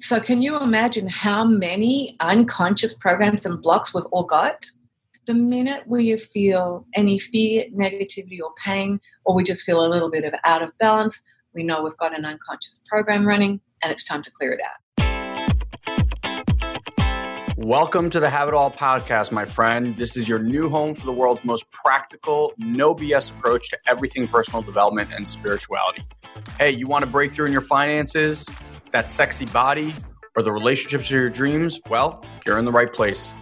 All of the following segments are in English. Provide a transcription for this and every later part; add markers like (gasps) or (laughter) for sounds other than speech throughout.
So, can you imagine how many unconscious programs and blocks we've all got? The minute we feel any fear, negativity, or pain, or we just feel a little bit of out of balance, we know we've got an unconscious program running and it's time to clear it out. Welcome to the Have It All podcast, my friend. This is your new home for the world's most practical, no BS approach to everything personal development and spirituality. Hey, you want to break through in your finances, that sexy body, or the relationships of your dreams? Well, you're in the right place.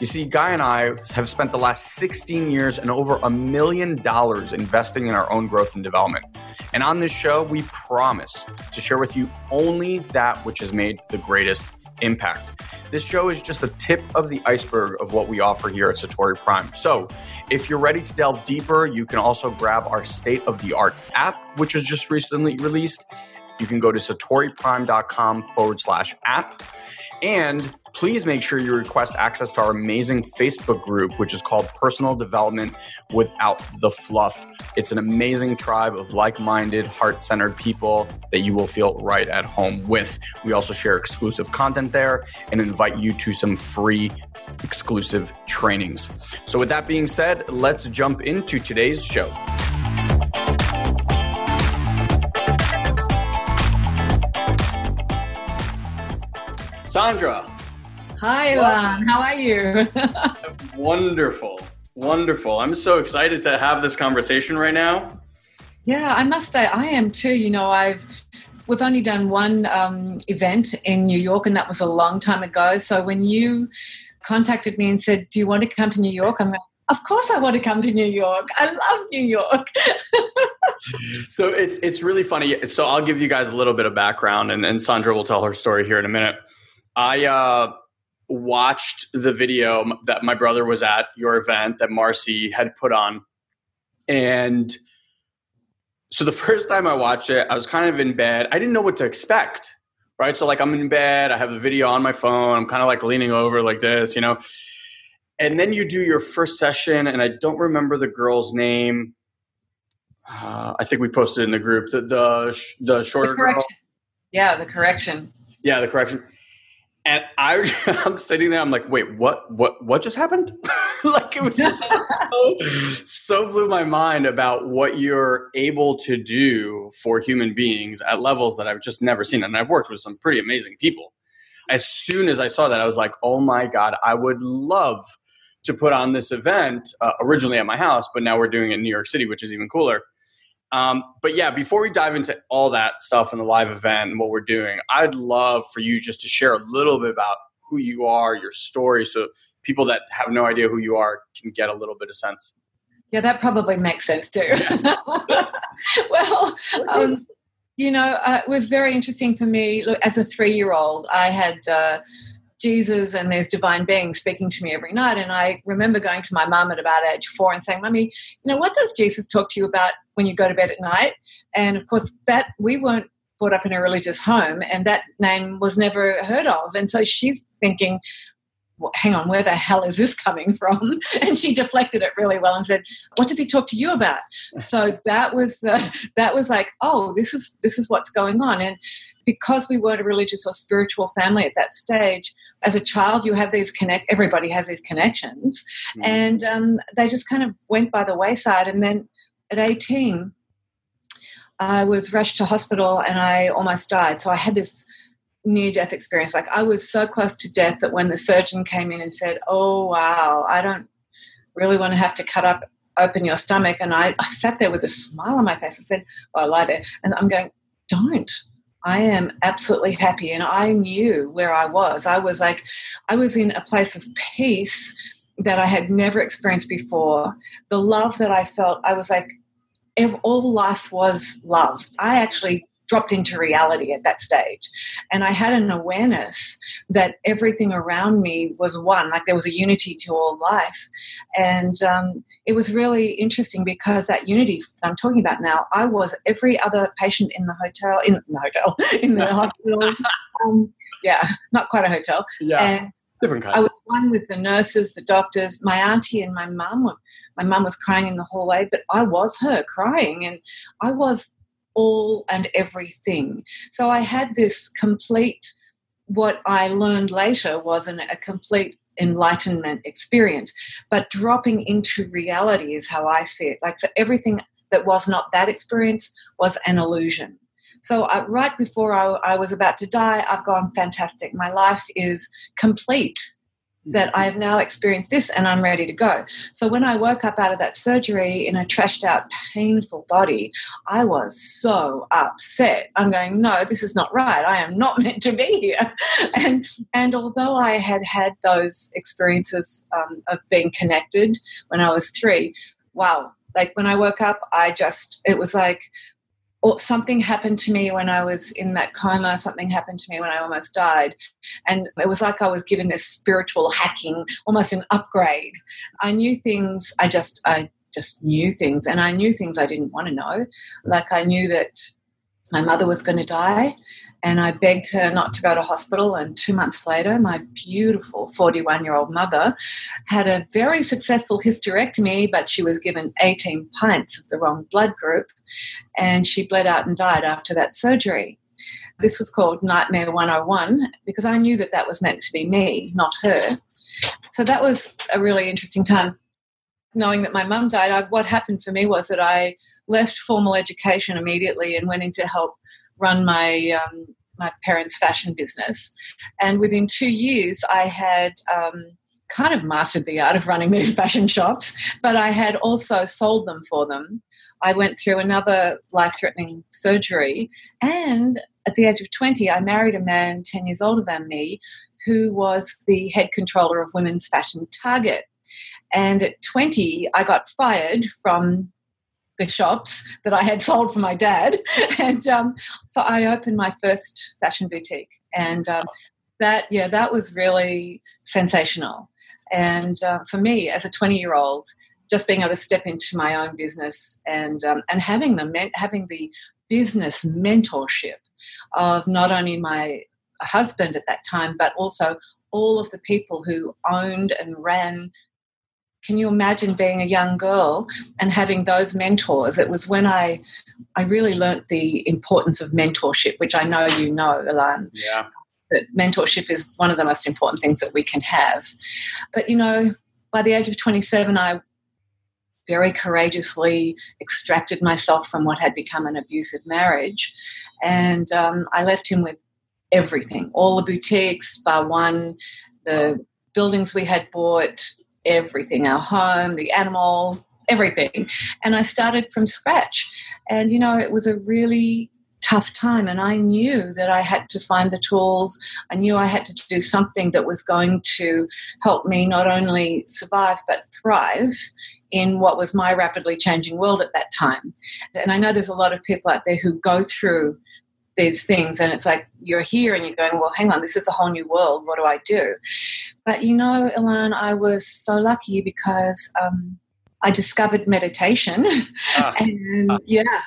You see, Guy and I have spent the last 16 years and over a million dollars investing in our own growth and development. And on this show, we promise to share with you only that which has made the greatest impact. This show is just the tip of the iceberg of what we offer here at Satori Prime. So, if you're ready to delve deeper, you can also grab our state of the art app, which was just recently released. You can go to satoriprime.com forward slash app. And please make sure you request access to our amazing Facebook group, which is called Personal Development Without the Fluff. It's an amazing tribe of like minded, heart centered people that you will feel right at home with. We also share exclusive content there and invite you to some free exclusive trainings. So, with that being said, let's jump into today's show. Sandra, Hi, Ilan. How are you? (laughs) wonderful. Wonderful. I'm so excited to have this conversation right now. Yeah, I must say I am too. You know, I've we've only done one um, event in New York, and that was a long time ago. So when you contacted me and said, "Do you want to come to New York?" I'm like, "Of course, I want to come to New York. I love New York." (laughs) so it's it's really funny. So I'll give you guys a little bit of background, and, and Sandra will tell her story here in a minute. I uh, watched the video that my brother was at your event that Marcy had put on. And so the (laughs) first time I watched it, I was kind of in bed. I didn't know what to expect, right? So, like, I'm in bed, I have the video on my phone, I'm kind of like leaning over like this, you know. And then you do your first session, and I don't remember the girl's name. Uh, I think we posted in the group the the, the shorter the girl. Yeah, the correction. Yeah, the correction and I, (laughs) I'm sitting there. I'm like, wait, what? What? What just happened? (laughs) like it was just (laughs) so, so blew my mind about what you're able to do for human beings at levels that I've just never seen. And I've worked with some pretty amazing people. As soon as I saw that, I was like, oh my god, I would love to put on this event uh, originally at my house, but now we're doing it in New York City, which is even cooler. Um, but yeah, before we dive into all that stuff in the live event and what we're doing, I'd love for you just to share a little bit about who you are, your story, so people that have no idea who you are can get a little bit of sense. Yeah, that probably makes sense too. (laughs) well, um, you know, uh, it was very interesting for me. Look, as a three-year-old, I had. Uh, Jesus and there's divine beings speaking to me every night. And I remember going to my mum at about age four and saying, Mummy, you know, what does Jesus talk to you about when you go to bed at night? And of course, that we weren't brought up in a religious home and that name was never heard of. And so she's thinking, well, hang on, where the hell is this coming from? (laughs) And she deflected it really well and said, "What does he talk to you about?" So that was the that was like, oh, this is this is what's going on. And because we weren't a religious or spiritual family at that stage, as a child, you have these connect. Everybody has these connections, mm-hmm. and um, they just kind of went by the wayside. And then at eighteen, I was rushed to hospital and I almost died. So I had this near death experience. Like I was so close to death that when the surgeon came in and said, "Oh wow, I don't really want to have to cut up open your stomach," and I, I sat there with a smile on my face. I said, well, "I lie there," and I'm going, "Don't." I am absolutely happy, and I knew where I was. I was like, I was in a place of peace that I had never experienced before. The love that I felt, I was like, all life was love. I actually dropped into reality at that stage. And I had an awareness that everything around me was one, like there was a unity to all life. And um, it was really interesting because that unity that I'm talking about now, I was every other patient in the hotel, in the hotel, (laughs) in the (laughs) hospital. Um, yeah, not quite a hotel. Yeah. And Different kind. I was one with the nurses, the doctors, my auntie, and my mum. My mum was crying in the hallway, but I was her crying, and I was all and everything. So I had this complete what I learned later was an, a complete enlightenment experience. But dropping into reality is how I see it. Like so everything that was not that experience was an illusion. So uh, right before I, I was about to die, I've gone fantastic. My life is complete that I have now experienced this and I'm ready to go. So when I woke up out of that surgery in a trashed out, painful body, I was so upset. I'm going, no, this is not right. I am not (laughs) meant to be here. And and although I had had those experiences um, of being connected when I was three, wow. Like when I woke up, I just, it was like or something happened to me when I was in that coma, something happened to me when I almost died. And it was like I was given this spiritual hacking, almost an upgrade. I knew things, I just, I just knew things, and I knew things I didn't want to know. Like I knew that my mother was going to die, and I begged her not to go to hospital. And two months later, my beautiful 41 year old mother had a very successful hysterectomy, but she was given 18 pints of the wrong blood group and she bled out and died after that surgery. This was called Nightmare 101 because I knew that that was meant to be me, not her. So that was a really interesting time. Knowing that my mum died, I, what happened for me was that I left formal education immediately and went in to help run my um, my parents' fashion business. And within two years, I had um, kind of mastered the art of running these (laughs) fashion shops, but I had also sold them for them. I went through another life threatening surgery. And at the age of 20, I married a man 10 years older than me who was the head controller of women's fashion Target. And at 20, I got fired from the shops that I had (laughs) sold for my dad. And um, so I opened my first fashion boutique. And um, that, yeah, that was really sensational. And uh, for me, as a 20 year old, just being able to step into my own business and um, and having the having the business mentorship of not only my husband at that time, but also all of the people who owned and ran. Can you imagine being a young girl and having those mentors? It was when I, I really learnt the importance of mentorship, which I know you know, Ilan. Yeah. That mentorship is one of the most important things that we can have. But you know, by the age of 27, I very courageously extracted myself from what had become an abusive marriage. And um, I left him with everything all the boutiques, bar one, the buildings we had bought, everything our home, the animals, everything. And I started from scratch. And, you know, it was a really tough time and i knew that i had to find the tools i knew i had to do something that was going to help me not only survive but thrive in what was my rapidly changing world at that time. And I know there's a lot of people out there who go through these things and it's like you're here and you're going, well, hang on, this is a whole new world. What do I do? But you know, Ilan, I was so lucky because um, I discovered meditation ah. (laughs) and ah. yeah.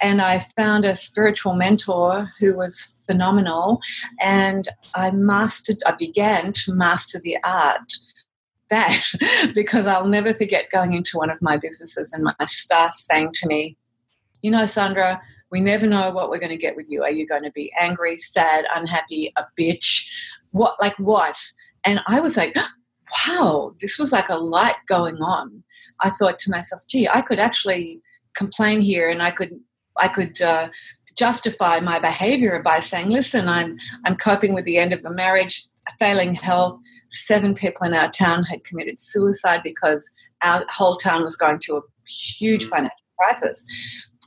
And I found a spiritual mentor who was phenomenal. And I mastered, I began to master the art that (laughs) because I'll never forget going into one of my businesses and my staff saying to me, You know, Sandra, we never know what we're going to get with you. Are you going to be angry, sad, unhappy, a bitch? What, like what? And I was like, (gasps) wow, this was like a light going on. I thought to myself, gee, I could actually complain here and I could, I could, uh, justify my behavior by saying, listen, I'm, I'm coping with the end of a marriage, failing health, seven people in our town had committed suicide because our whole town was going through a huge mm. financial crisis.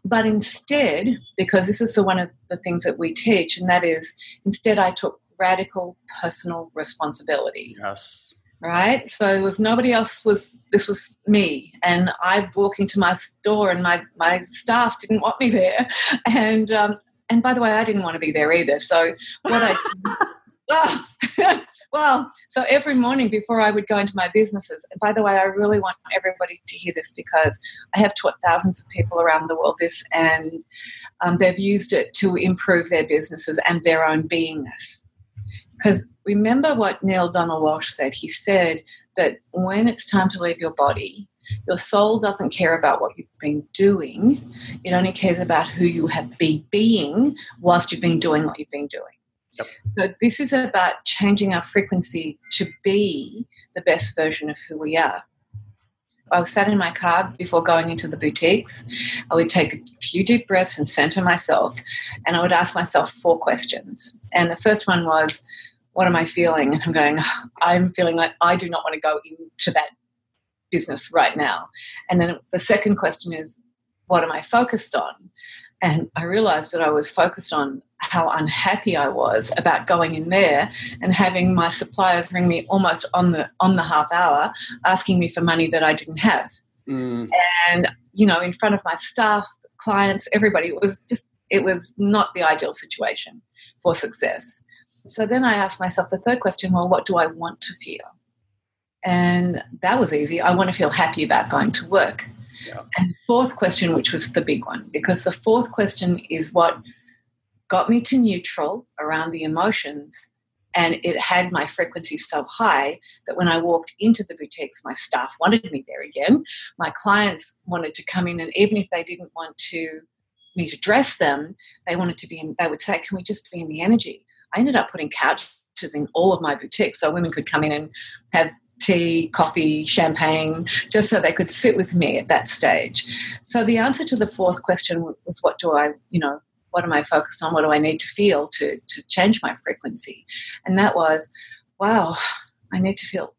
But instead, because this is the, one of the things that we teach, and that is instead I took radical personal responsibility. Yes. Right? So it was nobody else was this was me. And I walk into my store and my, my staff didn't want me there. And um, and by the way, I didn't want to be there either. So what I (laughs) (laughs) well, so every morning before I would go into my businesses, and by the way, I really want everybody to hear this because I have taught thousands of people around the world this, and um, they've used it to improve their businesses and their own beingness. Because remember what Neale Donald Walsch said? He said that when it's time to leave your body, your soul doesn't care about what you've been doing. It only cares about who you have been being whilst you've been doing what you've been doing. Yep. So this is about changing our frequency to be the best version of who we are. I was sat in my car before going into the boutiques. I would take a few deep breaths and center myself, and I would ask myself four questions. And the first one was, What am I feeling? And I'm going, oh, I'm feeling like I do not want to go into that business right now. And then the second question is, What am I focused on? And I realized that I was focused on how unhappy I was about going in there and having my suppliers ring me almost on the on the half hour asking me for money that I didn't have. Mm. And you know, in front of my staff, clients, everybody, it was just it was not the ideal situation for success. So then I asked myself the third question, well, what do I want to feel? And that was easy. I want to feel happy about going to work. Yeah. And fourth question, which was the big one, because the fourth question is what got me to neutral around the emotions. And it had my frequency so high that when I walked into the boutiques, my staff wanted me there again. My clients wanted to come in, and even if they didn't want to me to dress them, they wanted to be in, they would say, Can we just be in the energy? I ended up putting couches in all of my boutiques so women could come in and have tea, coffee, champagne, just so they could sit with me at that stage. So the answer to the fourth question was what do I, you know, what am I focused on? What do I need to feel to, to change my frequency? And that was, wow, I need to feel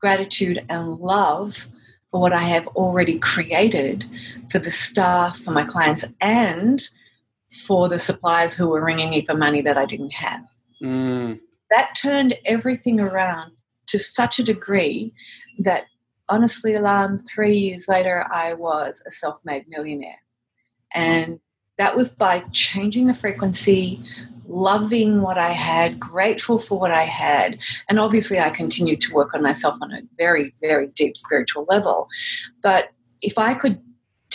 gratitude and love for what I have already created for the staff, for my clients, and for the suppliers who were ringing me for money that I didn't have. Mm. That turned everything around to such a degree that honestly, Alan, three years later, I was a self made millionaire. And that was by changing the frequency, loving what I had, grateful for what I had. And obviously, I continued to work on myself on a very, very deep spiritual level. But if I could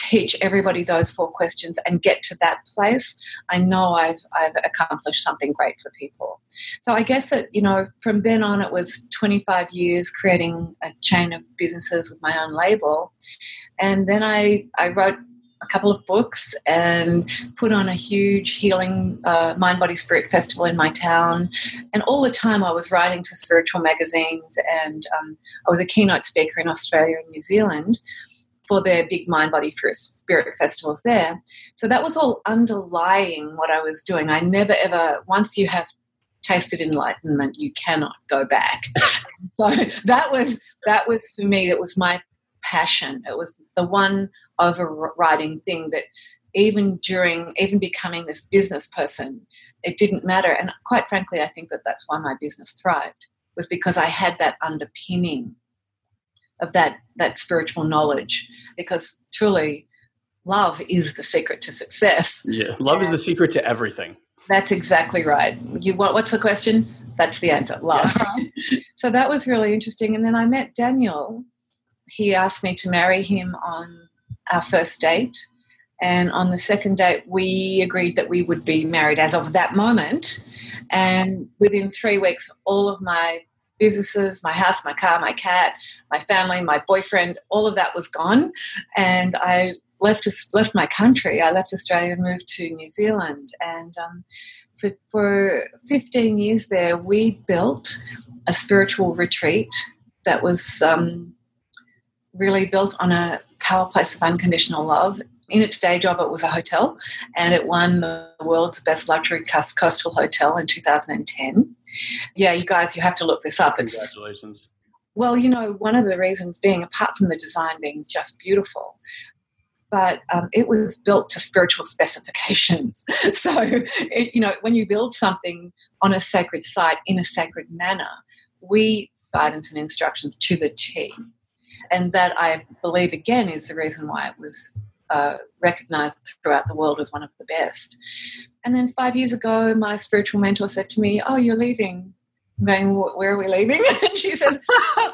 teach everybody those four questions and get to that place, I know I've, I've accomplished something great for people. So I guess that, you know, from then on, it was 25 years creating a chain of businesses with my own label. And then I, I wrote a couple of books and put on a huge healing uh, mind body spirit festival in my town and all the time i was writing for spiritual magazines and um, i was a keynote speaker in australia and new zealand for their big mind body spirit festivals there so that was all underlying what i was doing i never ever once you have tasted enlightenment you cannot go back (laughs) so that was that was for me that was my passion. It was the one overriding thing that even during even becoming this business person, it didn't matter. And quite frankly, I think that that's why my business thrived was because I had that underpinning of that that spiritual knowledge. Because truly, love is the secret to success. Yeah, love and is the secret to everything. That's exactly right. You what? What's the question? That's the answer. Love. Yeah. Right? So that was really interesting. And then I met Daniel, he asked me to marry him on our first date. And on the second date, we agreed that we would be married as of that moment. And within three weeks, all of my businesses, my house, my car, my cat, my family, my boyfriend, all of that was gone. And I left left my country. I left Australia and moved to New Zealand. And um, for, for 15 years there, we built a spiritual retreat that was um, really built on a power place of unconditional love. In its day job, it was a hotel, and it won the world's best luxury coastal hotel in 2010. Yeah, you guys, you have to look this up. It's, Congratulations. Well, you know, one of the reasons being, apart from the design being just beautiful, but um, it was built to spiritual (laughs) specifications. (laughs) so, it, you know, when you build something on a sacred site in a sacred manner, we guidance and instructions to the T and that I believe again is the reason why it was uh, recognized throughout the world as one of the best. And then five years ago, my spiritual mentor said to me, "Oh, you're leaving." I'm going, "Where are we leaving?" (laughs) and she says,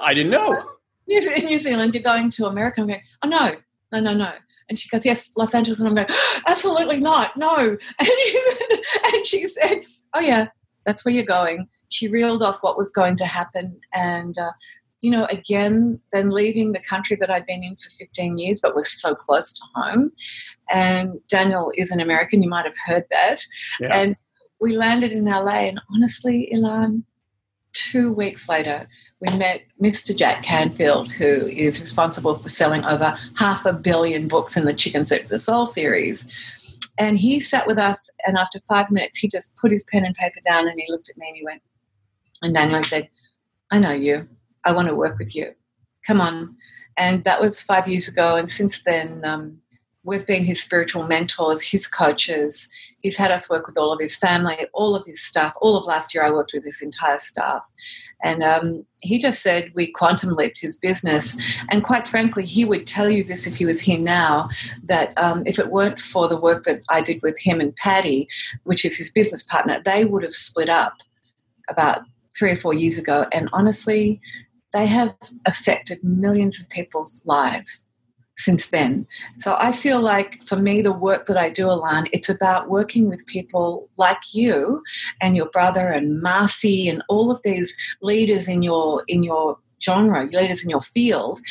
"I didn't know." In New Zealand, you're going to America. I'm going, "Oh no, no, no, no." And she goes, Yes, Los Angeles. And I'm going, Absolutely not. No. (laughs) And, and she said, Oh, yeah, that's where you're going. She reeled off what was going to happen. And uh, you know, again, then leaving the country that I'd been in for 15 years, but was so close to home. And Daniel is an American, you might have heard that. Yeah. And we landed in LA, and honestly, Ilan, two weeks later, we met Mr. Jack Canfield, who is responsible for selling over half a billion books in the Chicken Soup for the Soul series. And he sat with us, and after five minutes, he just put his pen and paper down and he looked at me and he went, and Daniel said, I know you. I want to work with you. Come on. And that was five years ago. And since then, um, we've been his spiritual mentors, his coaches. He's had us work with all of his family, all of his staff. All of last year, I worked with his entire staff. And um, he just said we quantum leaped his business. And quite frankly, he would tell you this if he was here now that um, if it weren't for the work that I did with him and Patty, which is his business partner, they would have split up about three or four years ago. And honestly, they have affected millions of people's lives since then. So I feel like for me, the work that I do, Ilan, it's about working with people like you and your brother and Marcy and all of these leaders in your in your genre, leaders in your field,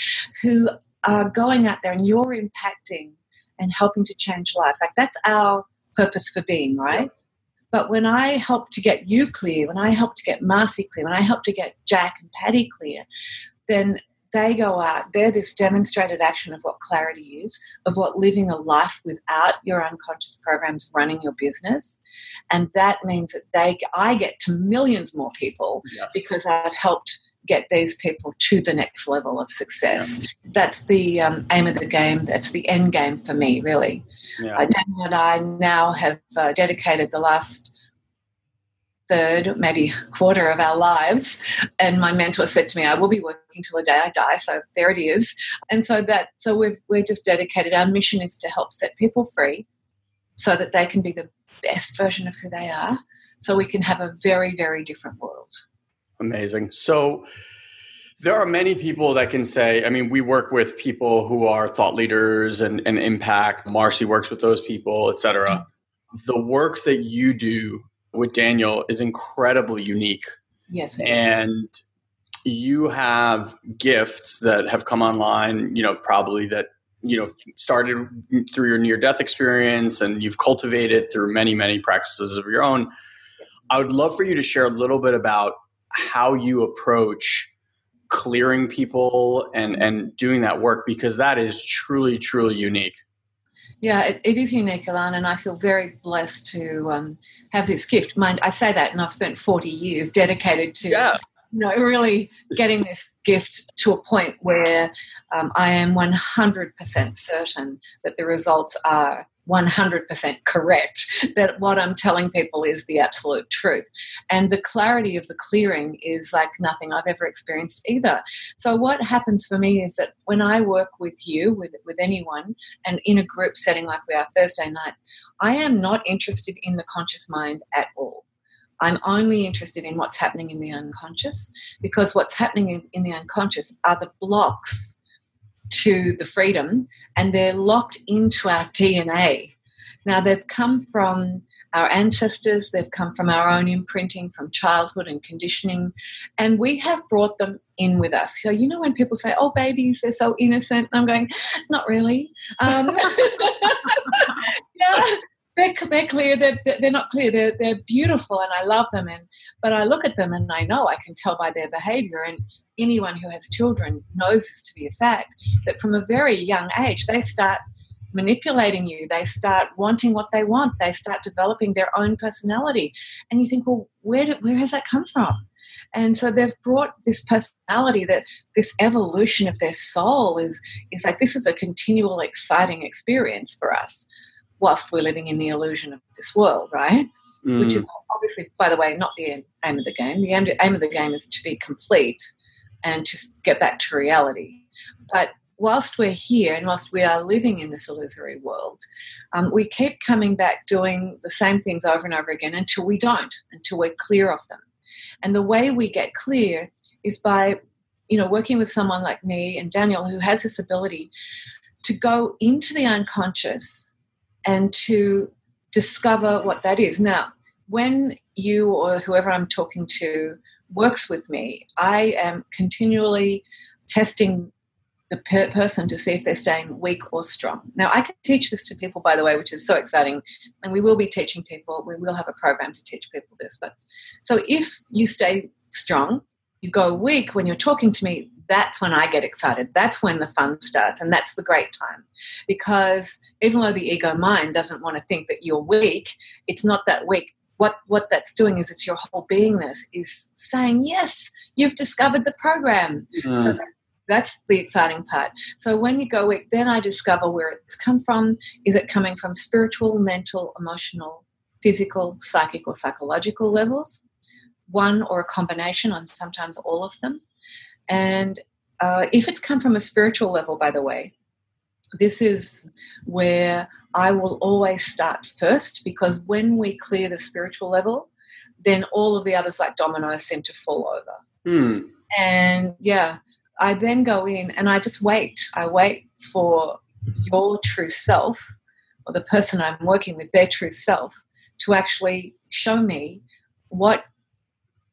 who are going out there and you're impacting and helping to change lives. Like that's our purpose for being, right? But when I help to get you clear, when I help to get Marcy clear, when I help to get Jack and Patty clear, then they go out, they're this demonstrated action of what clarity is, of what living a life without your unconscious programs running your business. And that means that they I get to millions more people yes. because I've helped get these people to the next level of success. Yeah. That's the um, aim of the game. That's the end game for me, really. Yeah. Uh, Daniel and I now have uh, dedicated the last third, maybe quarter of our lives. And my mentor said to me, I will be working till the day I die. So there it is. And so that, so we've, we're just dedicated. Our mission is to help set people free so that they can be the best version of who they are. So we can have a very, very different world. Amazing. So, there are many people that can say, I mean, we work with people who are thought leaders and, and impact. Marcy works with those people, etc. The work that you do with Daniel is incredibly unique. Yes. And you have gifts that have come online, you know, probably that, you know, started through your near death experience and you've cultivated through many, many practices of your own. I would love for you to share a little bit about how you approach clearing people and and doing that work because that is truly truly unique yeah, it, it is unique, alan and I feel very blessed to um, have this gift. Mind, I say that, and I've spent 40 years dedicated to yeah. you know, really getting this gift to a point where um, I am 100% certain that the results are 100% correct, that what I'm telling people is the absolute truth. And the clarity of the clearing is like nothing I've ever experienced either. So, what happens for me is that when I work with you, with, with anyone, and in a group setting like we are Thursday night, I am not interested in the conscious mind at all. I'm only interested in what's happening in the unconscious because what's happening in, in the unconscious are the blocks to the freedom and they're locked into our DNA. Now, they've come from our ancestors, they've come from our own imprinting, from childhood and conditioning, and we have brought them in with us. So, you know, when people say, oh, babies, they're so innocent, and I'm going, not really. Um, (laughs) yeah, they're, they're clear, they're, they're not clear, they're, they're beautiful and I love them. And, but I look at them and I know I can tell by their behavior. And anyone who has children knows this to be a fact that from a very young age they start manipulating you. They start wanting what they want. They start developing their own personality. And you think well where did, where has that come from? And so they've brought this personality that this evolution of their soul is is like this is a continual exciting experience for us whilst we're living in the illusion of this world right? Mm. which is obviously by the way not the aim of the game. The aim of the game is to be complete and to get back to reality. But whilst we're here and whilst we are living in this illusory world, um, we keep coming back doing the same things over and over again until we don't, until we're clear of them. And the way we get clear is by, you know, working with someone like me and Daniel who has this ability to go into the unconscious and to discover what that is. Now, when you or whoever I'm talking to works with me, I am continually testing the per- person to see if they're staying weak or strong. Now, I can teach this to people, by the way, which is so exciting. And we will be teaching people, we will have a program to teach people this. But so if you stay strong, you go weak when you're talking to me, that's when I get excited. That's when the fun starts. And that's the great time. Because even though the ego mind doesn't want to think that you're weak, it's not that weak. What, what that's doing is it's your whole beingness is saying, yes, you've discovered the program. Mm. So that, that's the exciting part. So when you go weak, then I discover where it's come from. Is it coming from spiritual, mental, emotional, physical, psychic, or psychological levels? One or a combination, and sometimes all of them. And uh, if it's come from a spiritual level, by the way, this is where I will always start first because when we clear the spiritual level, then all of the others, like dominoes, seem to fall over. Hmm. And yeah, I then go in and I just wait. I wait for your true self or the person I'm working with, their true self, to actually show me what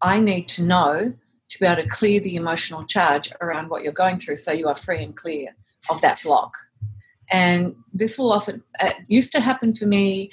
I need to know to be able to clear the emotional charge around what you're going through so you are free and clear of that block. And this will often, it used to happen for me.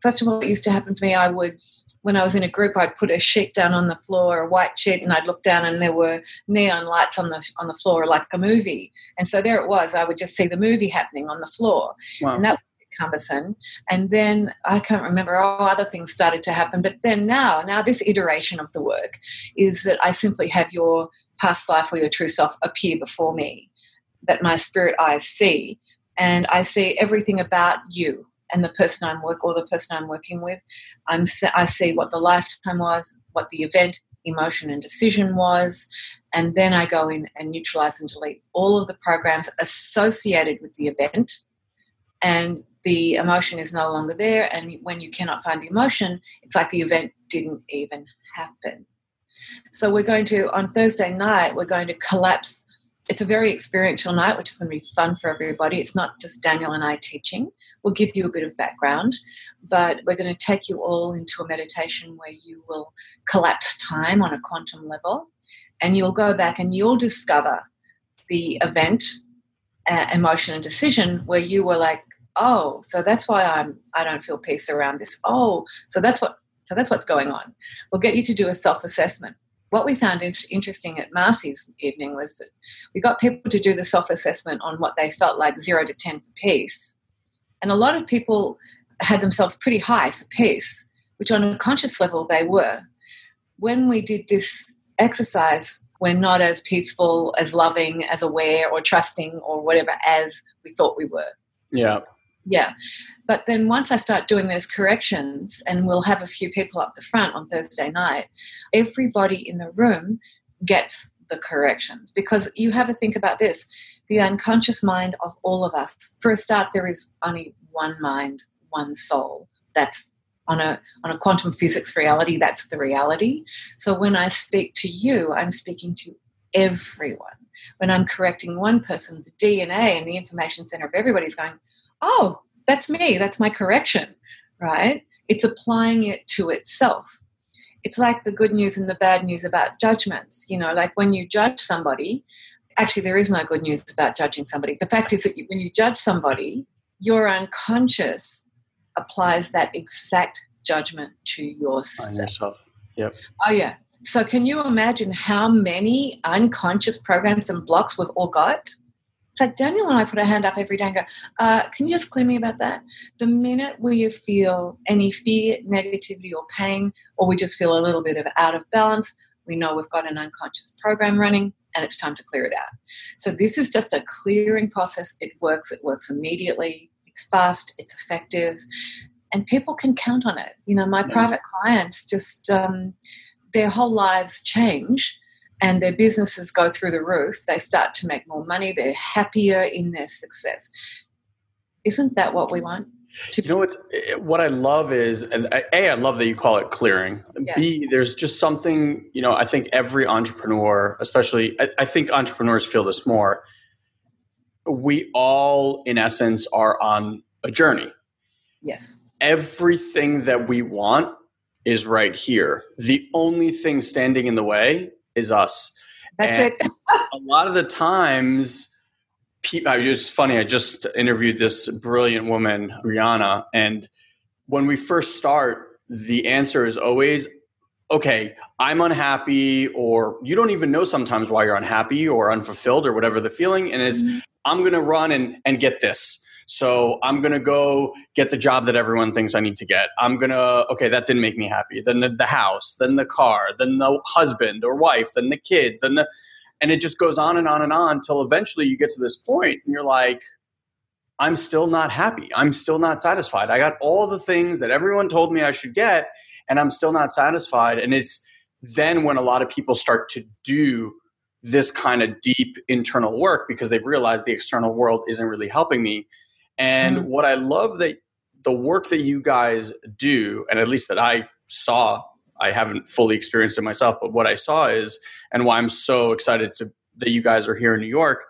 First of all, it used to happen for me. I would, when I was in a group, I'd put a sheet down on the floor, a white sheet, and I'd look down, and there were neon lights on the on the floor, like a movie. And so there it was. I would just see the movie happening on the floor, wow. and that cumbersome. And then I can't remember, oh, other things started to happen. But then now, now this iteration of the work is that I simply have your past life or your true self appear before me, that my spirit eyes see. And I see everything about you and the person I'm work or the person I'm working with. I'm I see what the lifetime was, what the event, emotion, and decision was, and then I go in and neutralize and delete all of the programs associated with the event, and the emotion is no longer there. And when you cannot find the emotion, it's like the event didn't even happen. So we're going to, on Thursday night, we're going to collapse. It's a very experiential night, which is going to be fun for everybody. It's not just Daniel and I teaching. We'll give you a bit of background, but we're going to take you all into a meditation where you will collapse time on a quantum level and you'll go back and you'll discover the event, uh, emotion, and decision where you were like, oh so that's why i'm i don't feel peace around this oh so that's what so that's what's going on we'll get you to do a self-assessment what we found interesting at marcy's evening was that we got people to do the self-assessment on what they felt like 0 to 10 for peace. And a lot of people had themselves pretty high for peace which on a conscious level they were. When we did this exercise we're not as peaceful as loving as aware or trusting or whatever as we thought we were. Yeah yeah. But then once I start doing those corrections, and we'll have a few people up the front on Thursday night, everybody in the room gets the corrections because you have to think about this the unconscious mind of all of us. For a start, there is only one mind, one soul. That's on a on a quantum physics reality, that's the reality. So when I speak to you, I'm speaking to everyone. When I'm correcting one person, the DNA and the information center of everybody's going, oh, that's me, that's my correction, right? It's applying it to itself. It's like the good news and the bad news about judgments. You know, like when you judge somebody, actually, there is no good news about judging somebody. The fact is that you, when you judge somebody, your unconscious applies that exact judgment to yourself. On yourself. Yep. Oh, yeah. So, can you imagine how many unconscious programs and blocks we've all got? It's like Daniel and I put our hand up every day and go, uh, Can you just clear me about that? The minute we feel any fear, negativity, or pain, or we just feel a little bit of out of balance, we know we've got an unconscious program running and it's time to clear it out. So, this is just a clearing process. It works, it works immediately, it's fast, it's effective, and people can count on it. You know, my yeah. private clients just, um, their whole lives change and their businesses go through the roof, they start to make more money, they're happier in their success. Isn't that what we want? To- you know what? What I love is, and a, I love that you call it clearing. Yeah. B, there's just something. You know, I think every entrepreneur, especially, I, I think entrepreneurs feel this more. We all, in essence, are on a journey. Yes. Everything that we want is right here. The only thing standing in the way is us. That's and it. (laughs) a lot of the times I just funny. I just interviewed this brilliant woman, Brianna, and when we first start, the answer is always, "Okay, I'm unhappy," or you don't even know sometimes why you're unhappy or unfulfilled or whatever the feeling, and it's, mm-hmm. "I'm going to run and and get this." So I'm going to go get the job that everyone thinks I need to get. I'm going to, okay, that didn't make me happy. Then the, the, house, then the car, then the husband or wife, then the kids, then the, and it just goes on and on and on until eventually you get to this point and you're like, I'm still not happy. I'm still not satisfied. I got all the things that everyone told me I should get, and I'm still not satisfied. And it's then when a lot of people start to do this kind of deep internal work because they've realized the external world isn't really helping me and mm-hmm. what I love that the work that you guys do, and at least that I saw, I haven't fully experienced it myself, but what I saw is, and why I'm so excited to, that you guys are here in New York,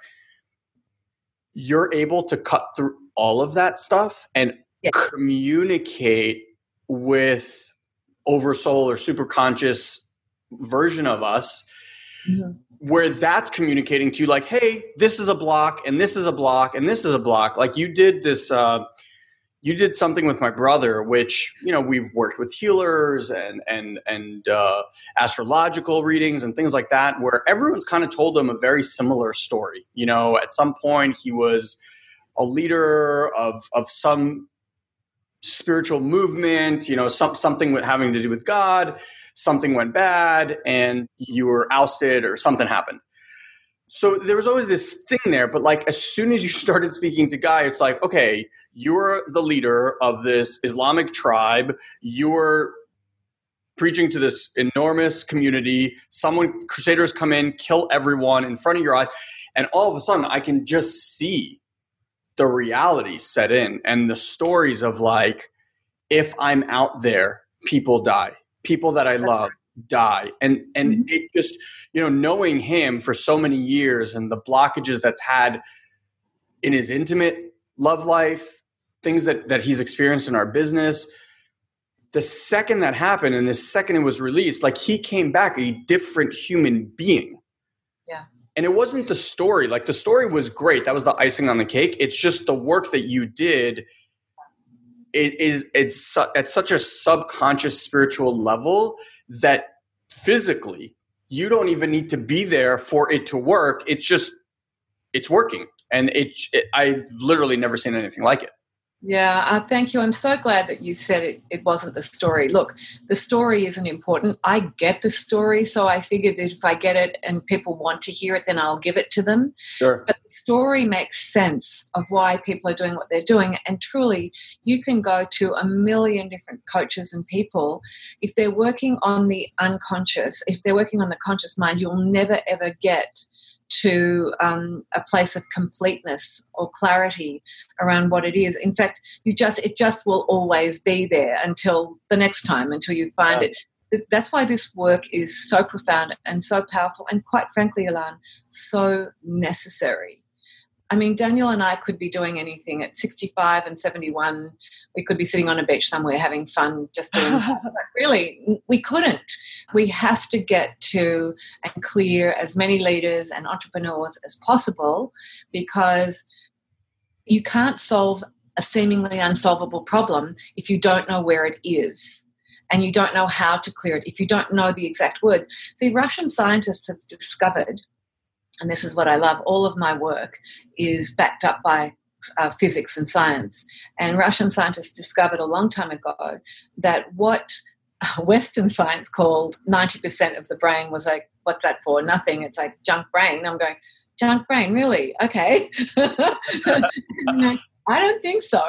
you're able to cut through all of that stuff and communicate with oversoul or super conscious version of us mm-hmm where that's communicating to you like hey this is a block and this is a block and this is a block. Like you did this uh, you did something with my brother which you know we've worked with healers and and and uh, astrological readings and things like that where everyone's kind of told them a very similar story. You know at some point he was a leader of of some spiritual movement you know some, something with having to do with god something went bad and you were ousted or something happened. So there was always this thing there, but like as soon as you (laughs) started speaking to Guy, it's like, okay, you're the leader of this Islamic tribe. You're preaching to this enormous community. Someone, crusaders come in, kill everyone in front of your eyes. And all of a sudden, I can just see the reality set in and the stories of like, if I'm out there, people die people that I love die. And and mm-hmm. it just, you know, knowing him for so many years and the blockages that's had in his intimate love life, things that that he's experienced in our business, the second that happened and the second it was released, like he came back a different human being. And it wasn't the story. Like the story was great. That was the icing on the cake. It's just the work that you did it is it's at such a subconscious spiritual level that physically you don't even need to be there for it to work it's just it's working and it, it i've literally never seen anything like it yeah, uh, thank you. I'm so glad that you said it, it wasn't the story. Look, the story isn't important. I get the story, so I figured that if I get it and people want to hear it, then I'll give it to them. Sure. But the story makes sense of why people are doing what they're doing. And truly, you can go to a million different coaches and people. If they're working on the unconscious, if they're working on the conscious mind, you'll never ever get to um, a place of completeness or clarity around what it is. In fact, you just it just will always be there until the next time, until you find it. That's why this work is so profound and so powerful, and quite frankly, Ilan, so necessary. I mean, Daniel and I could be doing anything at 65 and 71. We could be sitting on a beach somewhere having fun, just doing. (laughs) really, we couldn't. We have to get to and clear as many leaders and entrepreneurs as possible because you can't solve a seemingly unsolvable problem if you don't know where it is and you don't know how to clear it, if you don't know the exact words. See, Russian scientists have discovered and this is what I love, all of my work is backed up by uh, physics and science. And Russian scientists discovered a long time ago that what (laughs) Western science called 90% of the brain was like, what's that for? Nothing. It's like junk brain. I'm going, junk brain, really? Okay. (laughs) I don't think so.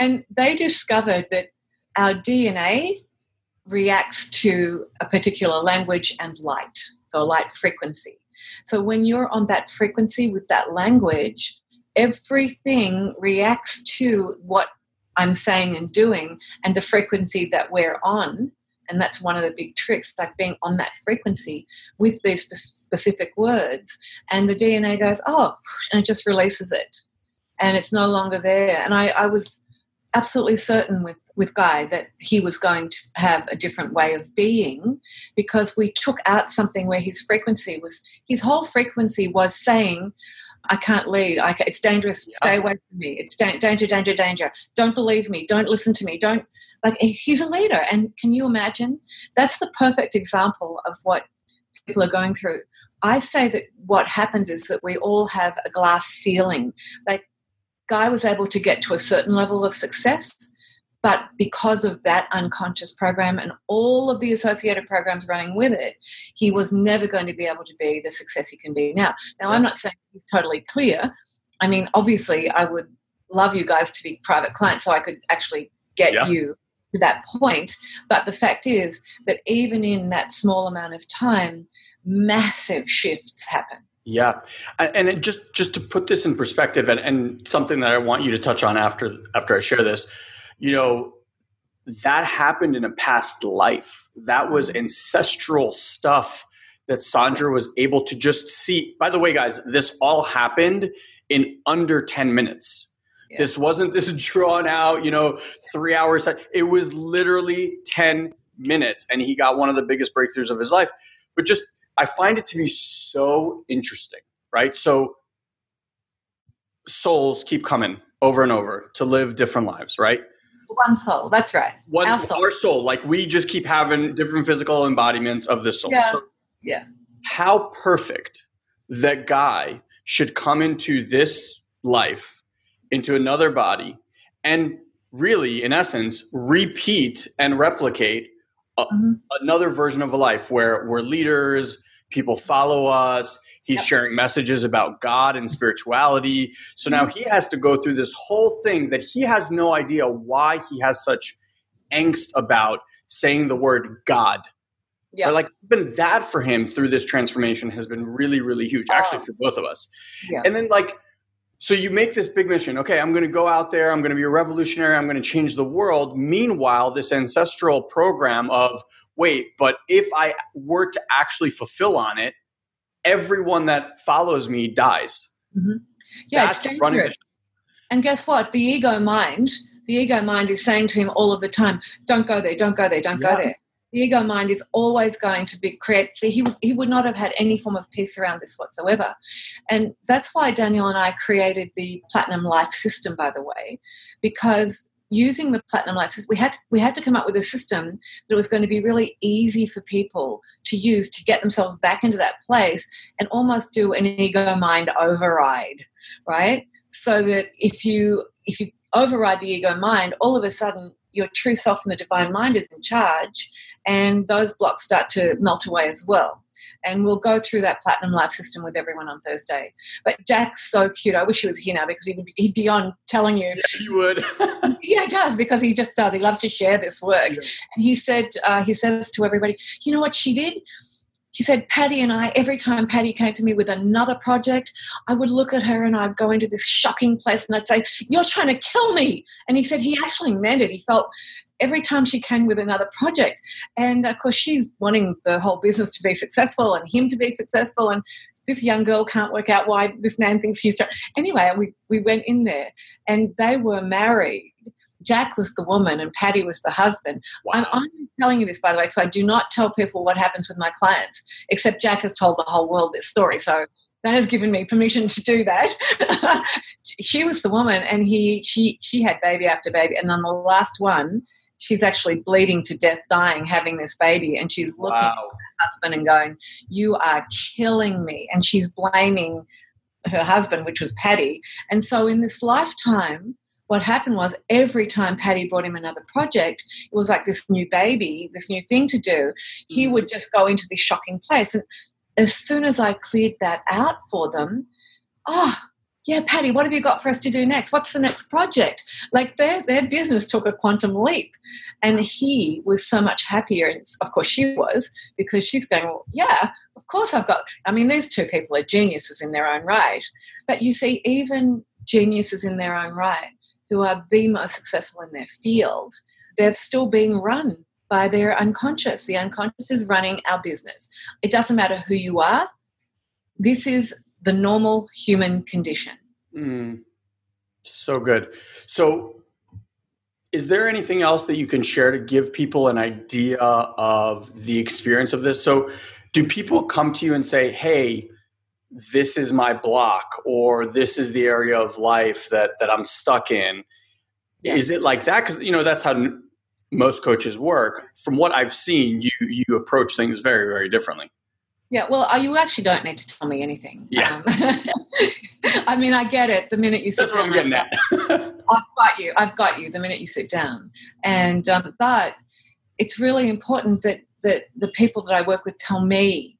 And they discovered that our DNA reacts to a particular language and light, so a light frequency. So when you're on that frequency with that language, everything reacts to what I'm saying and doing and the frequency that we're on. And that's one of the big tricks, like being on that frequency with these specific words. And the DNA goes, oh, and it just releases it. And it's no longer there. And I, I was absolutely certain with, with Guy that he was going to have a different way of being because we took out something where his frequency was, his whole frequency was saying, I can't lead. I can't, it's dangerous. Stay away from me. It's da- danger, danger, danger. Don't believe me. Don't listen to me. Don't like. He's a leader, and can you imagine? That's the perfect example of what people are going through. I say that what happens is that we all have a glass ceiling. Like, Guy was able to get to a certain level of success, but because of that unconscious program and all of the associated programs running with it, he was never going to be able to be the success he can be now. Now, I'm not saying he's totally clear. I mean, obviously, I would love you guys to be private clients so I could actually get yeah. you to that point. But the fact is that even in that small amount of time, massive shifts happen. Yeah, and it just just to put this in perspective, and, and something that I want you to touch on after after I share this, you know, that happened in a past life. That was mm-hmm. ancestral stuff that Sandra was able to just see. By the way, guys, this all happened in under 10 minutes. Yeah. This wasn't this (laughs) drawn out, you know, three hours. It was literally 10 minutes. And he got one of the biggest breakthroughs of his life. But just, I find it to be so interesting, right? So souls keep coming over and over to live different lives, right? One soul. That's right. One our soul. Our soul. Like we just keep having different physical embodiments of this soul. Yeah. So yeah. How perfect that guy should come into this life, into another body, and really, in essence, repeat and replicate a, mm-hmm. another version of a life where we're leaders, people follow us, He's yep. sharing messages about God and spirituality. So now he has to go through this whole thing that he has no idea why he has such angst about saying the word God. Yeah. Like even that for him through this transformation has been really, really huge, actually oh. for both of us. Yeah. And then like so you make this big mission. Okay, I'm going to go out there. I'm going to be a revolutionary. I'm going to change the world. Meanwhile, this ancestral program of wait, but if I were to actually fulfill on it, everyone that follows me dies. Mm-hmm. Yeah, That's it's dangerous. And guess what? The ego mind, the ego mind is saying to him all of the time, "Don't go there. Don't go there. Don't yeah. go there." The ego mind is always going to be create. He he would not have had any form of peace around this whatsoever, and that's why Daniel and I created the Platinum Life System. By the way, because using the platinum life system we had to, we had to come up with a system that was going to be really easy for people to use to get themselves back into that place and almost do an ego mind override right so that if you if you override the ego mind all of a sudden your true self and the divine mind is in charge and those blocks start to melt away as well and we'll go through that platinum life system with everyone on Thursday. But Jack's so cute. I wish he was here now because he would be, he'd be on telling you. Yeah, he would. (laughs) yeah, he does because he just does. He loves to share this work. Yeah. And he said, uh, he says to everybody, you know what she did? He said, Patty and I, every time Patty came to me with another project, I would look at her and I'd go into this shocking place and I'd say, You're trying to kill me. And he said he actually meant it. He felt every time she came with another project. And of course, she's wanting the whole business to be successful and him to be successful. And this young girl can't work out why this man thinks she's. Trying. Anyway, we, we went in there and they were married. Jack was the woman and Patty was the husband. Wow. I'm only telling you this, by the way, because I do not tell people what happens with my clients, except Jack has told the whole world this story. So that has given me permission to do that. (laughs) she was the woman, and he she she had baby after baby, and on the last one, she's actually bleeding to death, dying, having this baby, and she's looking wow. at her husband and going, "You are killing me," and she's blaming her husband, which was Patty. And so, in this lifetime, what happened was every time Patty brought him another project, it was like this new baby, this new thing to do. He mm-hmm. would just go into this shocking place, and as soon as I cleared that out for them, oh, yeah, Patty, what have you got for us to do next? What's the next project? Like their, their business took a quantum leap. And he was so much happier. And of course, she was because she's going, well, yeah, of course I've got. I mean, these two people are geniuses in their own right. But you see, even geniuses in their own right who are the most successful in their field, they're still being run by their unconscious. The unconscious is running our business. It doesn't matter who you are. This is the normal human condition. Mm, so good. So, is there anything else that you can share to give people an idea of the experience of this? So, do people come to you and say, hey, this is my block or this is the area of life that that I'm stuck in. Yeah. Is it like that? Because you know that's how most coaches work. From what I've seen, you you approach things very very differently. Yeah, well, uh, you actually don't need to tell me anything. Yeah. Um, (laughs) I mean, I get it. The minute you sit That's down, what I'm getting at. (laughs) I've got you. I've got you. The minute you sit down, and um, but it's really important that that the people that I work with tell me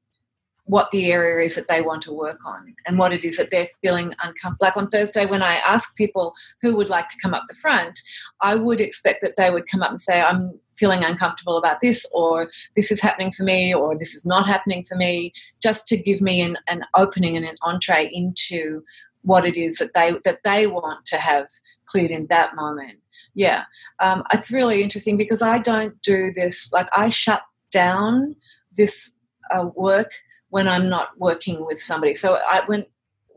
what the area is that they want to work on and what it is that they're feeling uncomfortable. Like on Thursday, when I ask people who would like to come up the front, I would expect that they would come up and say, I'm feeling uncomfortable about this, or this is happening for me, or this is not happening for me, just to give me an, an opening and an entree into what it is that they that they want to have cleared in that moment. Yeah, um, it's really interesting because I don't do this. Like I shut down this uh, work when I'm not working with somebody. So I, when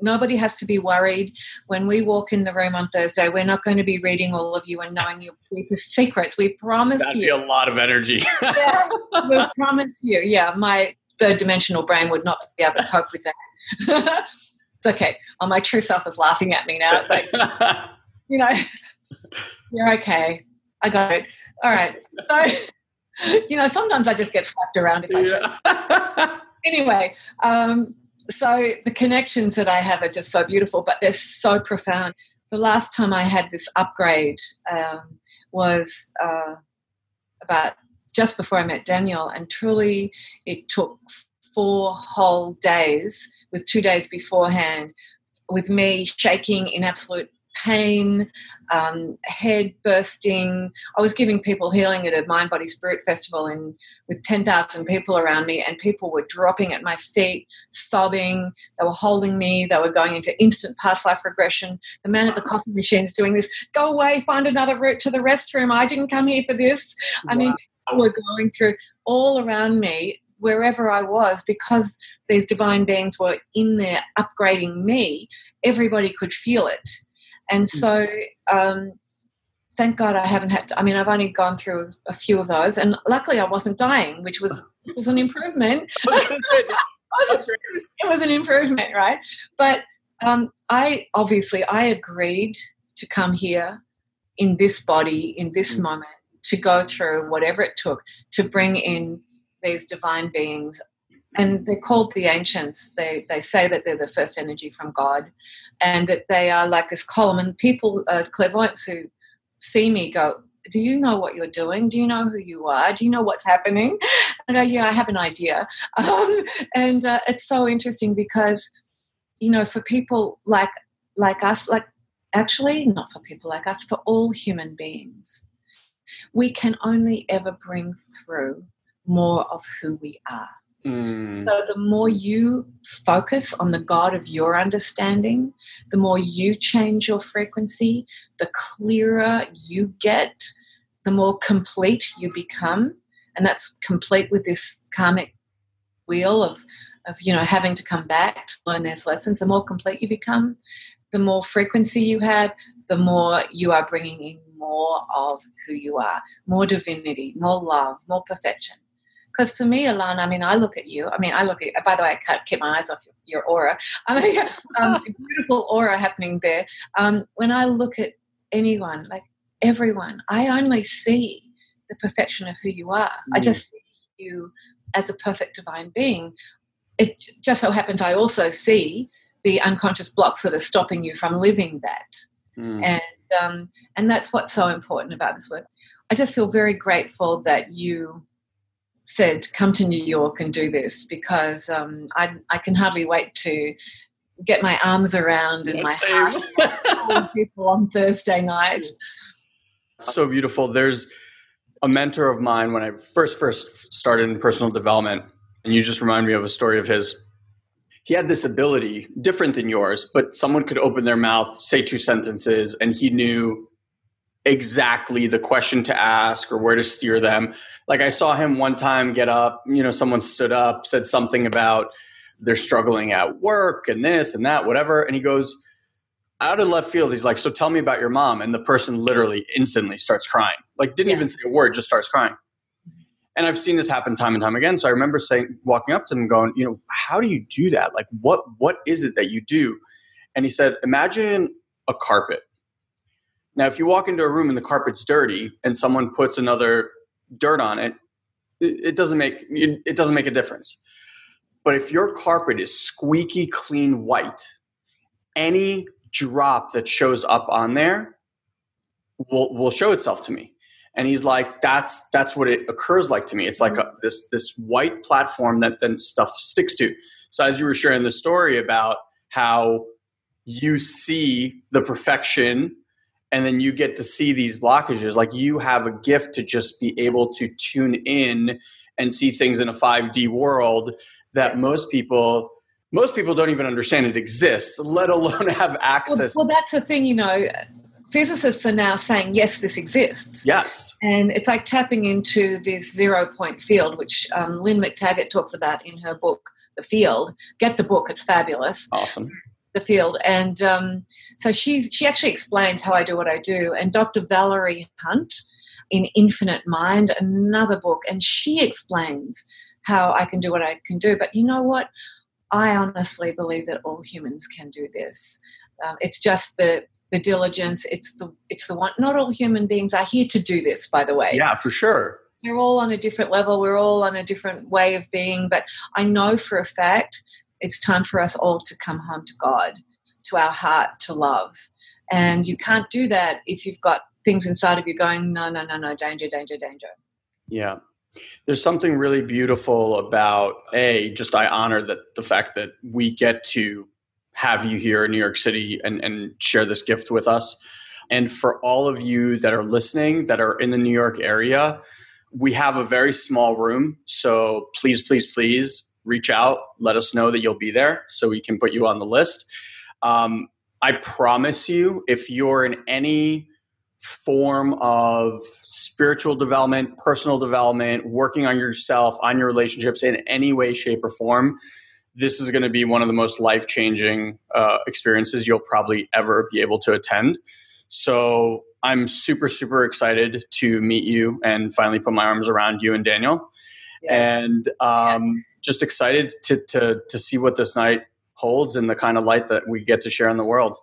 nobody has to be worried when we walk in the room on Thursday. We're not going to be reading all of you and knowing your deepest secrets. We promise That'd you. Be a lot of energy. (laughs) yeah, we promise you. Yeah, my third dimensional brain would not be able to cope with that. (laughs) it's okay. Oh, my true self is laughing at me now. It's like, (laughs) you know, you're okay. I got it. All right. So, you know, sometimes I just get slapped around if I yeah. Anyway, um, so the connections that I have are just so beautiful, but they're so profound. The last time I had this upgrade um, was uh, about just before I met Daniel, and truly it took four whole days, with two days beforehand, with me shaking in absolute pain, um, head bursting. I was giving people healing at a Mind Body Spirit Festival and with 10,000 people around me, and people were dropping at my feet, sobbing. They were holding me. They were going into instant past life regression. The man at the coffee machine is doing this. Go away, find another route to the restroom. I didn't come here for this. I mean, people were going through all around me wherever I was because these divine beings were in there upgrading me, everybody could feel it. And hmm. so, um, thank God I haven't had to, I mean, I've only gone through a few of those, and luckily I wasn't dying, which was, (laughs) was an improvement. (laughs) (laughs) it was an improvement, right? But um, I obviously I agreed to come here in this body in this mm. moment to go through whatever it took to bring in these divine beings and they're called the ancients. They they say that they're the first energy from God, and that they are like this column. And people, uh, clairvoyants who see me, go, "Do you know what you're doing? Do you know who you are? Do you know what's happening?" And I go, "Yeah, I have an idea." (laughs) Um, and uh, it's so interesting because, you know, for people like like us, like actually not for people like us, for all human beings, we can only ever bring through more of who we are. Mm. So, the more you focus on the God of your understanding, the more you change your frequency, the clearer you get, the more complete you become. And that's complete with this karmic wheel of, of you know, having to come back to learn those lessons. The more complete you become, the more frequency you have, the more you are bringing in more of who you are, more divinity, more love, more perfection. Because for me, Alana, I mean, I look at you. I mean, I look at. By the way, I can't keep my eyes off your, your aura. (laughs) I mean, um, (laughs) beautiful aura happening there. Um, when I look at anyone, like everyone, I only see the perfection of who you are. Mm. I just see you as a perfect divine being. It just so happens I also see the unconscious blocks that are stopping you from living that. Mm. And um, and that's what's so important about this work. I just feel very grateful that you said, "Come to New York and do this," because um, I I can hardly wait to get my arms around and yes, my heart (laughs) people on Thursday night. So beautiful. There's a mentor of mine when I first first started in personal development, and you just remind me of a story of his. He had this ability, different than yours, but someone could open their mouth, say two sentences, and he knew exactly the question to ask or where to steer them. Like I saw him one time get up, you know, someone stood up, said something about they're struggling at work and this and that, whatever. And he goes, out of left field, he's like, So tell me about your mom. And the person literally instantly starts crying. Like, didn't yeah. even say a word, just starts crying. And I've seen this happen time and time again. So I remember saying, walking up to him, going, you know, how do you do that? Like, what what is it that you do? And he said, imagine a carpet. Now, if you walk into a room and the carpet's dirty, and someone puts another dirt on it, it, doesn't make it, it doesn't make a difference. But if your carpet is squeaky clean white, any drop that shows up on there will will show itself to me. And he's like that's that's what it occurs like to me. It's like a, mm-hmm. this this white platform that then stuff sticks to. So as you were sharing the story about how you see the perfection and then you get to see these blockages like you have a gift to just be able to tune in and see things in a 5d world that yes. most people most people don't even understand it exists let alone (laughs) have access well, well that's the thing you know physicists are now saying, yes, this exists. Yes. And it's like tapping into this zero point field, which um, Lynne McTaggart talks about in her book, The Field. Get the book, it's fabulous. Awesome. The Field. And um, so she's, she actually explains how I do what I do. And Dr. Valerie Hunt in Infinite Mind, another book, and she explains how I can do what I can do. But you know what? I honestly believe that all humans can do this. Um, it's just that the diligence it's the it's the one not all human beings are here to do this by the way yeah for sure we're all on a different level we're all on a different way of being but i know for a fact it's time for us all to come home to god to our heart to love and you can't do that if you've got things inside of you going no no no no danger danger danger yeah there's something really beautiful about a just i honor that the fact that we get to have you here in New York City and, and share this gift with us. And for all of you that are listening that are in the New York area, we have a very small room. So please, please, please reach out. Let us know that you'll be there so we can put you on the list. Um, I promise you, if you're in any form of spiritual development, personal development, working on yourself, on your relationships in any way, shape, or form, this is going to be one of the most life changing uh, experiences you'll probably ever be able to attend. So I'm super, super excited to meet you and finally put my arms around you and Daniel. Yes. And um, just excited to, to, to see what this night holds and the kind of light that we get to share in the world.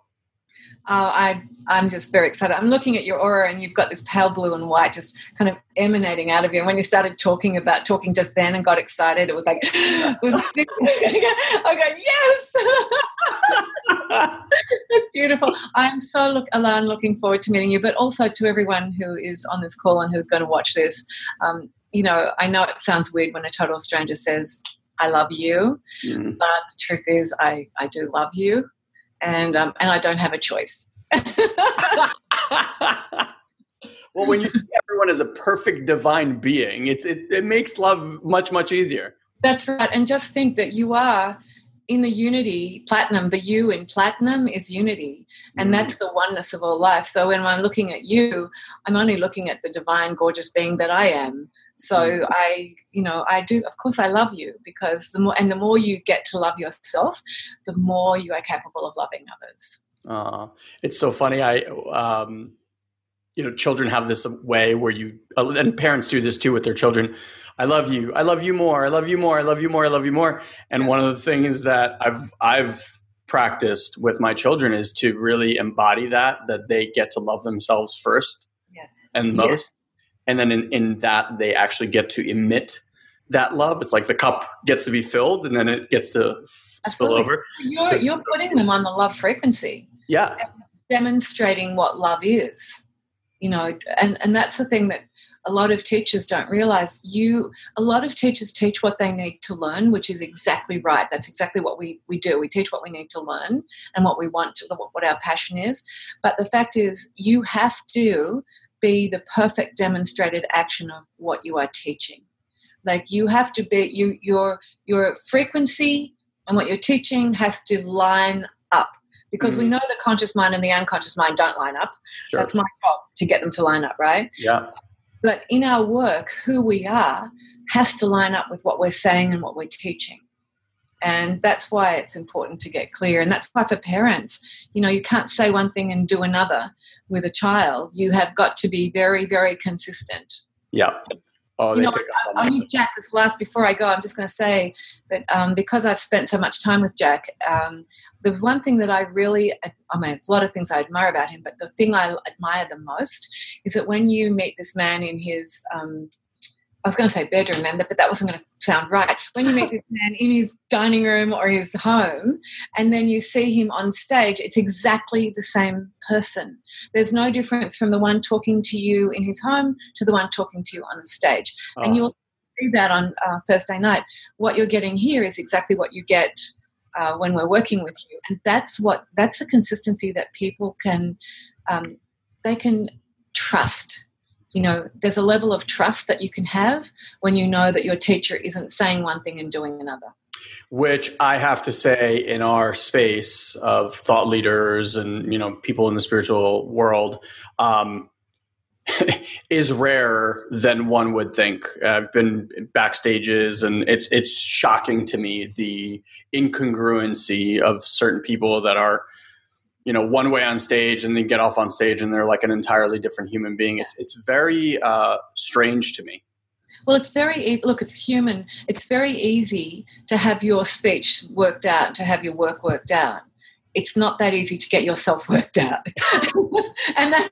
Uh, I, I'm just very excited. I'm looking at your aura, and you've got this pale blue and white just kind of emanating out of you. And when you started talking about talking just then and got excited, it was like, (gasps) it was like (laughs) I go, yes, (laughs) that's beautiful. I'm so look, Ilan, looking forward to meeting you, but also to everyone who is on this call and who's going to watch this. Um, you know, I know it sounds weird when a total stranger says, I love you. Mm. But the truth is, I, I do love you and um, and I don't have a choice. (laughs) well, when you see everyone as a perfect divine being, it's it, it makes love much much easier. That's right, and just think that you are in the unity platinum the you in platinum is unity and mm. that's the oneness of all life so when i'm looking at you i'm only looking at the divine gorgeous being that i am so mm. i you know i do of course i love you because the more and the more you get to love yourself the more you are capable of loving others uh, it's so funny i um you know children have this way where you and parents do this too with their children I love you. I love you more. I love you more. I love you more. I love you more. And one of the things that I've I've practiced with my children is to really embody that that they get to love themselves first yes. and most. Yes. And then in, in that they actually get to emit that love. It's like the cup gets to be filled and then it gets to spill over. You're, so you're putting them on the love frequency. Yeah. Demonstrating what love is. You know, and, and that's the thing that a lot of teachers don't realize you a lot of teachers teach what they need to learn which is exactly right that's exactly what we, we do we teach what we need to learn and what we want to what our passion is but the fact is you have to be the perfect demonstrated action of what you are teaching like you have to be you your your frequency and what you're teaching has to line up because mm-hmm. we know the conscious mind and the unconscious mind don't line up. Sure. That's my job to get them to line up, right? Yeah. But in our work, who we are has to line up with what we're saying and what we're teaching. And that's why it's important to get clear. And that's why for parents, you know, you can't say one thing and do another with a child. You have got to be very, very consistent. Yeah. Oh, you know, I, will use Jack as last before I go. I'm just going to say that um, because I've spent so much time with Jack, um, there's one thing that I really, I mean, it's a lot of things I admire about him, but the thing I admire the most is that when you meet this man in his um, I was going to say bedroom then, but that wasn't going to sound right. When you meet this man in his dining room or his home, and then you see him on stage, it's exactly the same person. There's no difference from the one talking to you in his home to the one talking to you on the stage. Oh. And you'll see that on uh, Thursday night. What you're getting here is exactly what you get uh, when we're working with you, and that's what that's the consistency that people can um, they can trust you know there's a level of trust that you can have when you know that your teacher isn't saying one thing and doing another which i have to say in our space of thought leaders and you know people in the spiritual world um, (laughs) is rarer than one would think. I've been backstages, and it's it's shocking to me the incongruency of certain people that are you know one way on stage and then get off on stage and they're like an entirely different human being. It's it's very uh, strange to me. Well it's very look it's human. It's very easy to have your speech worked out to have your work worked out. It's not that easy to get yourself (laughs) worked out. (laughs) And that's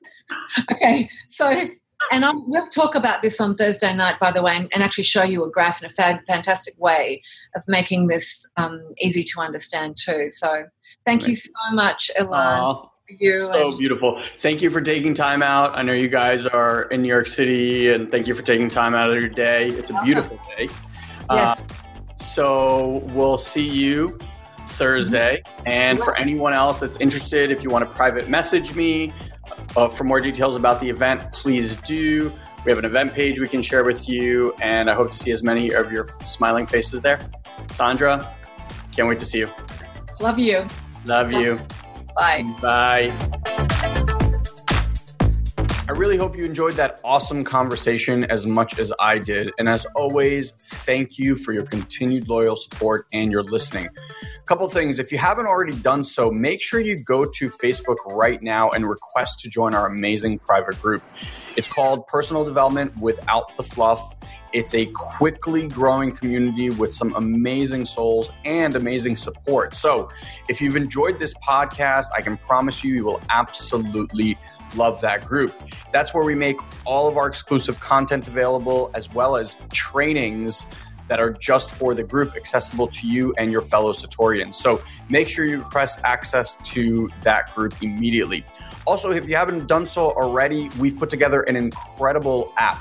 okay so and I'm, we'll talk about this on Thursday night, by the way, and, and actually show you a graph in a fa- fantastic way of making this um, easy to understand too. So, thank Amazing. you so much, Ilan. You so beautiful. Thank you for taking time out. I know you guys are in New York City, and thank you for taking time out of your day. It's a beautiful day. Yes. Uh, so we'll see you Thursday. Mm-hmm. And for anyone else that's interested, if you want to private message me, uh, for more details about the event, please do. We have an event page we can share with you, and I hope to see as many of your smiling faces there. Sandra, can't wait to see you. Love you. Love you. Bye. Bye. I really hope you enjoyed that awesome conversation as much as I did. And as always, thank you for your continued loyal support and your listening. A couple things. If you haven't already done so, make sure you go to Facebook right now and request to join our amazing private group. It's called Personal Development Without the Fluff. It's a quickly growing community with some amazing souls and amazing support. So, if you've enjoyed this podcast, I can promise you, you will absolutely love that group. That's where we make all of our exclusive content available, as well as trainings that are just for the group, accessible to you and your fellow Satorians. So make sure you request access to that group immediately. Also, if you haven't done so already, we've put together an incredible app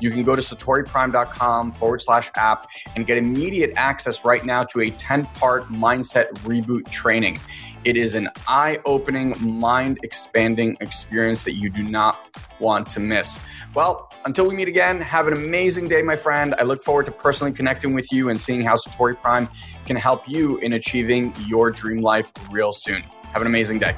you can go to satoriprime.com forward slash app and get immediate access right now to a 10 part mindset reboot training. It is an eye opening, mind expanding experience that you do not want to miss. Well, until we meet again, have an amazing day, my friend. I look forward to personally connecting with you and seeing how Satori Prime can help you in achieving your dream life real soon. Have an amazing day.